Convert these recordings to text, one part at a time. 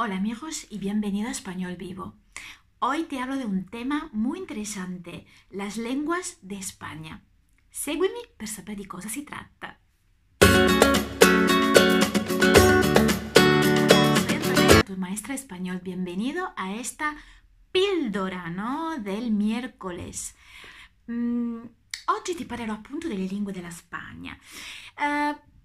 Hola amigos y bienvenido a Español Vivo. Hoy te hablo de un tema muy interesante, las lenguas de España. Seguimi per sapere di cosa si tratta. Maestra español. Bienvenido a esta pildora ¿no? del miércoles. Mm, oggi ti parlerò appunto delle lingue della Spagna. Uh,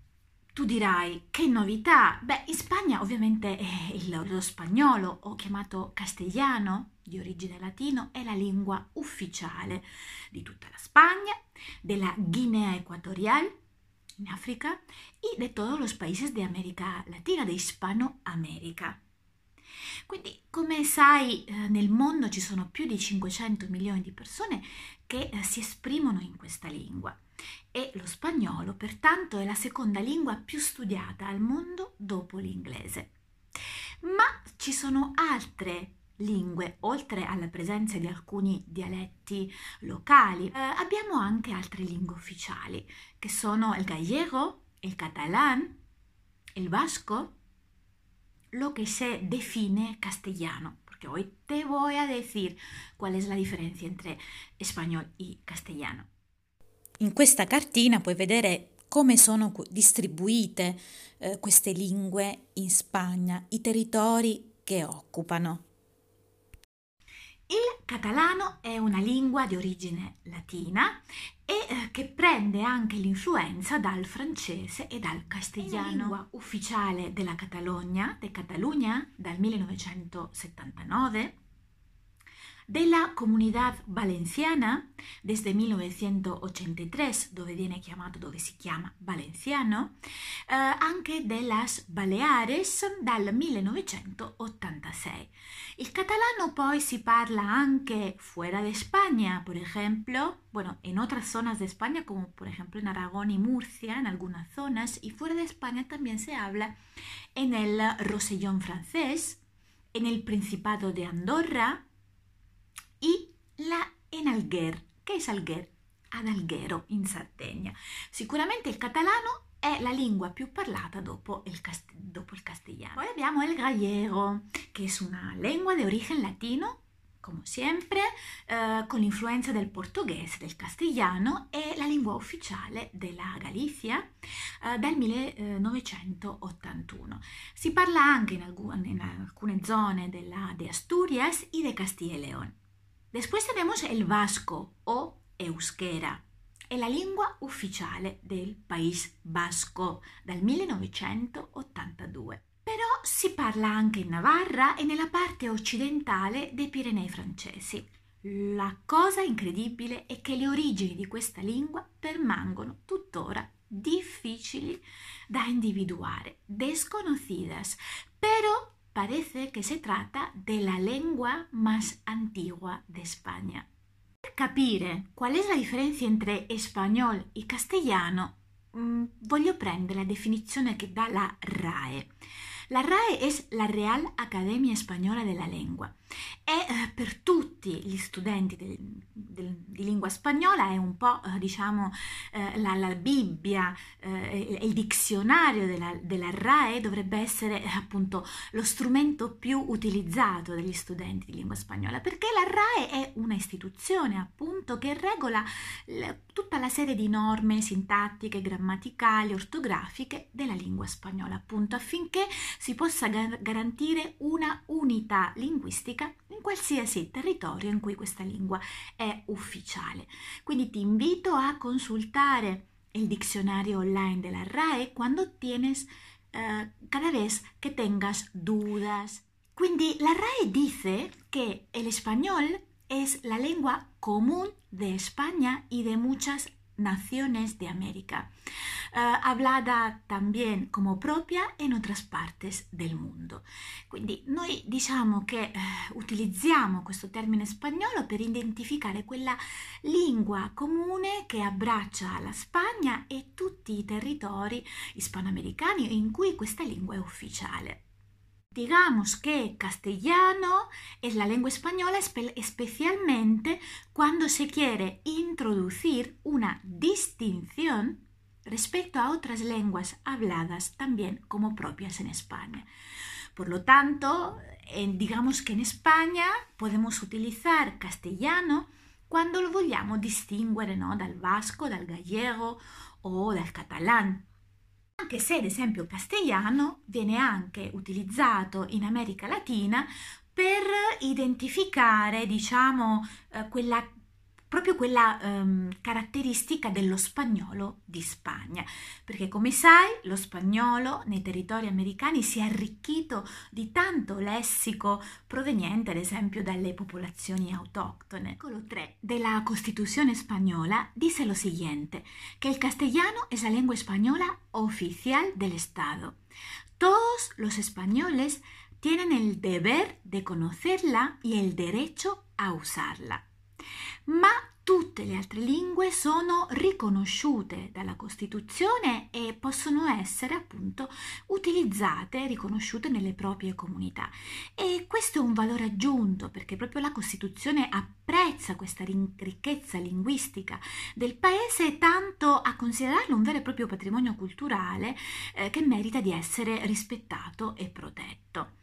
tu dirai, che novità! Beh, in Spagna ovviamente il, lo spagnolo, o chiamato castellano, di origine latino, è la lingua ufficiale di tutta la Spagna, della Guinea Equatorial, in Africa, e di tutti i paesi di America Latina, di Hispanoamerica. Quindi, come sai, eh, nel mondo ci sono più di 500 milioni di persone che eh, si esprimono in questa lingua e lo spagnolo pertanto è la seconda lingua più studiata al mondo dopo l'inglese. Ma ci sono altre lingue, oltre alla presenza di alcuni dialetti locali, eh, abbiamo anche altre lingue ufficiali, che sono il gallego, il catalán, il vasco, lo che si define castellano, porque hoy te voy a decir cuál es la diferencia entre español y castellano. In questa cartina puoi vedere come sono distribuite eh, queste lingue in Spagna, i territori che occupano. Il catalano è una lingua di origine latina e eh, che prende anche l'influenza dal francese e dal castigliano. È la lingua ufficiale della Catalogna, de Catalunya, dal 1979 della Comunidad Valenciana desde 1983, dove viene chiamato, dove si chiama valenciano, eh, anche las Baleares dal 1986. Il catalano poi si parla anche fuera de España, por ejemplo, bueno, en otras zonas de España, como por ejemplo en Aragón y Murcia, en algunas zonas, y fuera de España también se habla en el Rosellón francés, en el Principado de Andorra, y la en Algher. Che è Algher? Ad Alghero in Sardegna. Sicuramente il catalano è la lingua più parlata dopo il, cast- dopo il castellano. Poi abbiamo il gallego, che è una lingua di origine latino come sempre, eh, con l'influenza del portoghese, del castigliano, è la lingua ufficiale della Galizia eh, dal 1981. Si parla anche in, alcune, in alcune zone della, de Asturias e de Castilla e León. Después tenemos el vasco o euskera. È la lingua ufficiale del País Basco dal 1982. Però si parla anche in Navarra e nella parte occidentale dei Pirenei francesi. La cosa incredibile è che le origini di questa lingua permangono tuttora difficili da individuare, desconocidas, però parece que se trata de la lengua más antigua de España. Per capire qual è la differenza entre espagnol e castellano, mh, voglio prendere la definizione che dà la RAE. La RAE è la Real Accademia Spagnola della Lingua e eh, per tutti gli studenti del, del, di lingua spagnola è un po' eh, diciamo eh, la, la, Bibbia, il dizionario della, della, RAE dovrebbe essere appunto lo strumento più utilizzato dagli studenti di lingua spagnola perché la RAE è una istituzione appunto che regola la, tutta la serie di norme sintattiche, grammaticali, ortografiche della lingua spagnola appunto affinché si possa gar- garantire una unità linguistica in qualsiasi territorio in cui questa lingua è ufficiale. Quindi ti invito a consultare el diccionario online de la RAE cuando tienes uh, cada vez que tengas dudas. Quindi la RAE dice que el español es la lengua común de España y de muchas naciones de América, uh, hablada también como propia in otras partes del mondo. Quindi noi diciamo che uh, utilizziamo questo termine spagnolo per identificare quella lingua comune che abbraccia la Spagna e tutti i territori ispanoamericani in cui questa lingua è ufficiale. Digamos que castellano es la lengua española especialmente cuando se quiere introducir una distinción respecto a otras lenguas habladas también como propias en España. Por lo tanto, digamos que en España podemos utilizar castellano quando lo vogliamo distinguere no, dal vasco, dal gallego o dal catalán. Anche se ad esempio castellano viene anche utilizzato in America Latina per identificare, diciamo, eh, quella proprio quella um, caratteristica dello spagnolo di Spagna, perché come sai lo spagnolo nei territori americani si è arricchito di tanto lessico proveniente ad esempio dalle popolazioni autoctone. L'articolo 3 della Costituzione spagnola dice lo siguiente, che il castellano è la lengua spagnola oficial del Estado. Todos los españoles tienen el deber de conocerla y el derecho a usarla ma tutte le altre lingue sono riconosciute dalla Costituzione e possono essere appunto utilizzate, riconosciute nelle proprie comunità. E questo è un valore aggiunto perché proprio la Costituzione apprezza questa ricchezza linguistica del paese tanto a considerarlo un vero e proprio patrimonio culturale eh, che merita di essere rispettato e protetto.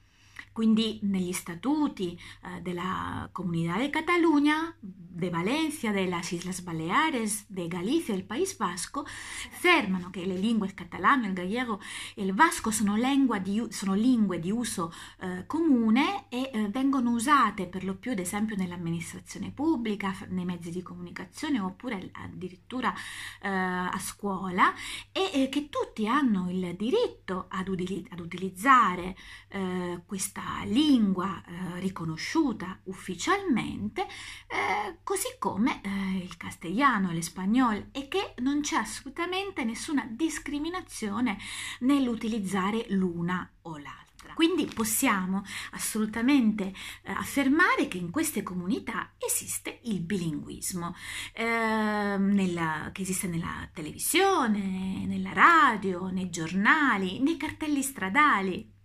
Quindi negli statuti eh, della Comunità de Catalunya, de Valencia, de las Islas Baleares, de Galicia e il País Vasco, affermano che le lingue il catalano, il gallego e il vasco sono, di, sono lingue di uso eh, comune e eh, usate per lo più ad esempio nell'amministrazione pubblica, nei mezzi di comunicazione oppure addirittura eh, a scuola e che tutti hanno il diritto ad, ad utilizzare eh, questa questa lingua eh, riconosciuta ufficialmente, eh, così come eh, il castellano e l'espagnolo, e che non c'è assolutamente nessuna discriminazione nell'utilizzare l'una o l'altra. Quindi possiamo assolutamente eh, affermare che in queste comunità esiste il bilinguismo, eh, nella, che esiste nella televisione, nella radio, nei giornali, nei cartelli stradali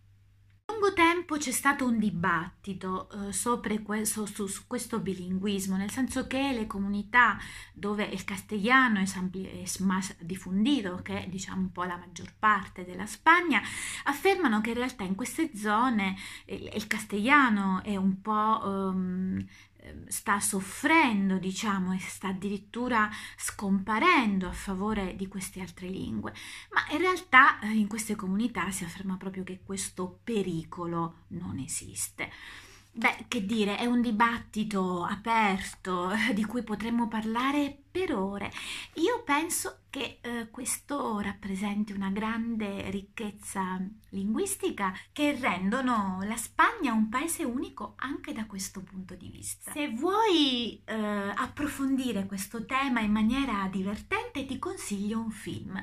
lungo tempo c'è stato un dibattito eh, questo, su, su, questo bilinguismo, nel senso che le comunità dove il castellano è, è más diffuso, che è diciamo un po' la maggior parte della Spagna, affermano che in realtà in queste zone il, il castellano è un po' um, sta soffrendo, diciamo, e sta addirittura scomparendo a favore di queste altre lingue, ma in realtà eh, in queste comunità si afferma proprio che questo pericolo non esiste. Beh, che dire, è un dibattito aperto di cui potremmo parlare per ore. Io penso che eh, questo rappresenti una grande ricchezza linguistica che rendono la Spagna un paese unico anche da questo punto di vista. Se vuoi eh, approfondire questo tema in maniera divertente, ti consiglio un film.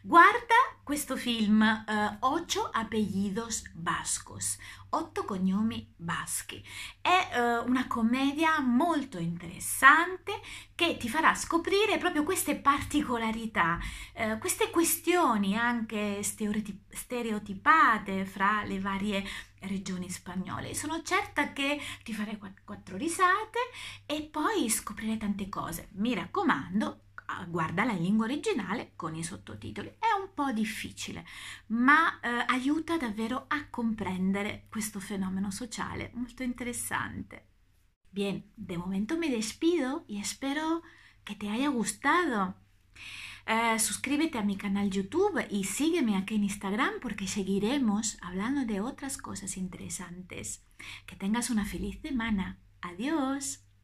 Guarda questo film uh, Ocho apellidos vascos, otto cognomi baschi. È uh, una commedia molto interessante che ti farà scoprire proprio queste particolarità, uh, queste questioni anche stereotip- stereotipate fra le varie regioni spagnole. Sono certa che ti farai quattro risate e poi scoprire tante cose. Mi raccomando, guarda la lingua originale con i sottotitoli. È un po' difficile, ma eh, aiuta davvero a comprendere questo fenomeno sociale molto interessante. Bien, de momento me despido y espero que te haya gustado. Eh, suscríbete a mi canal YouTube y sígueme aquí en Instagram porque seguiremos hablando de otras cosas interesantes. Que tengas una feliz semana. Adiós.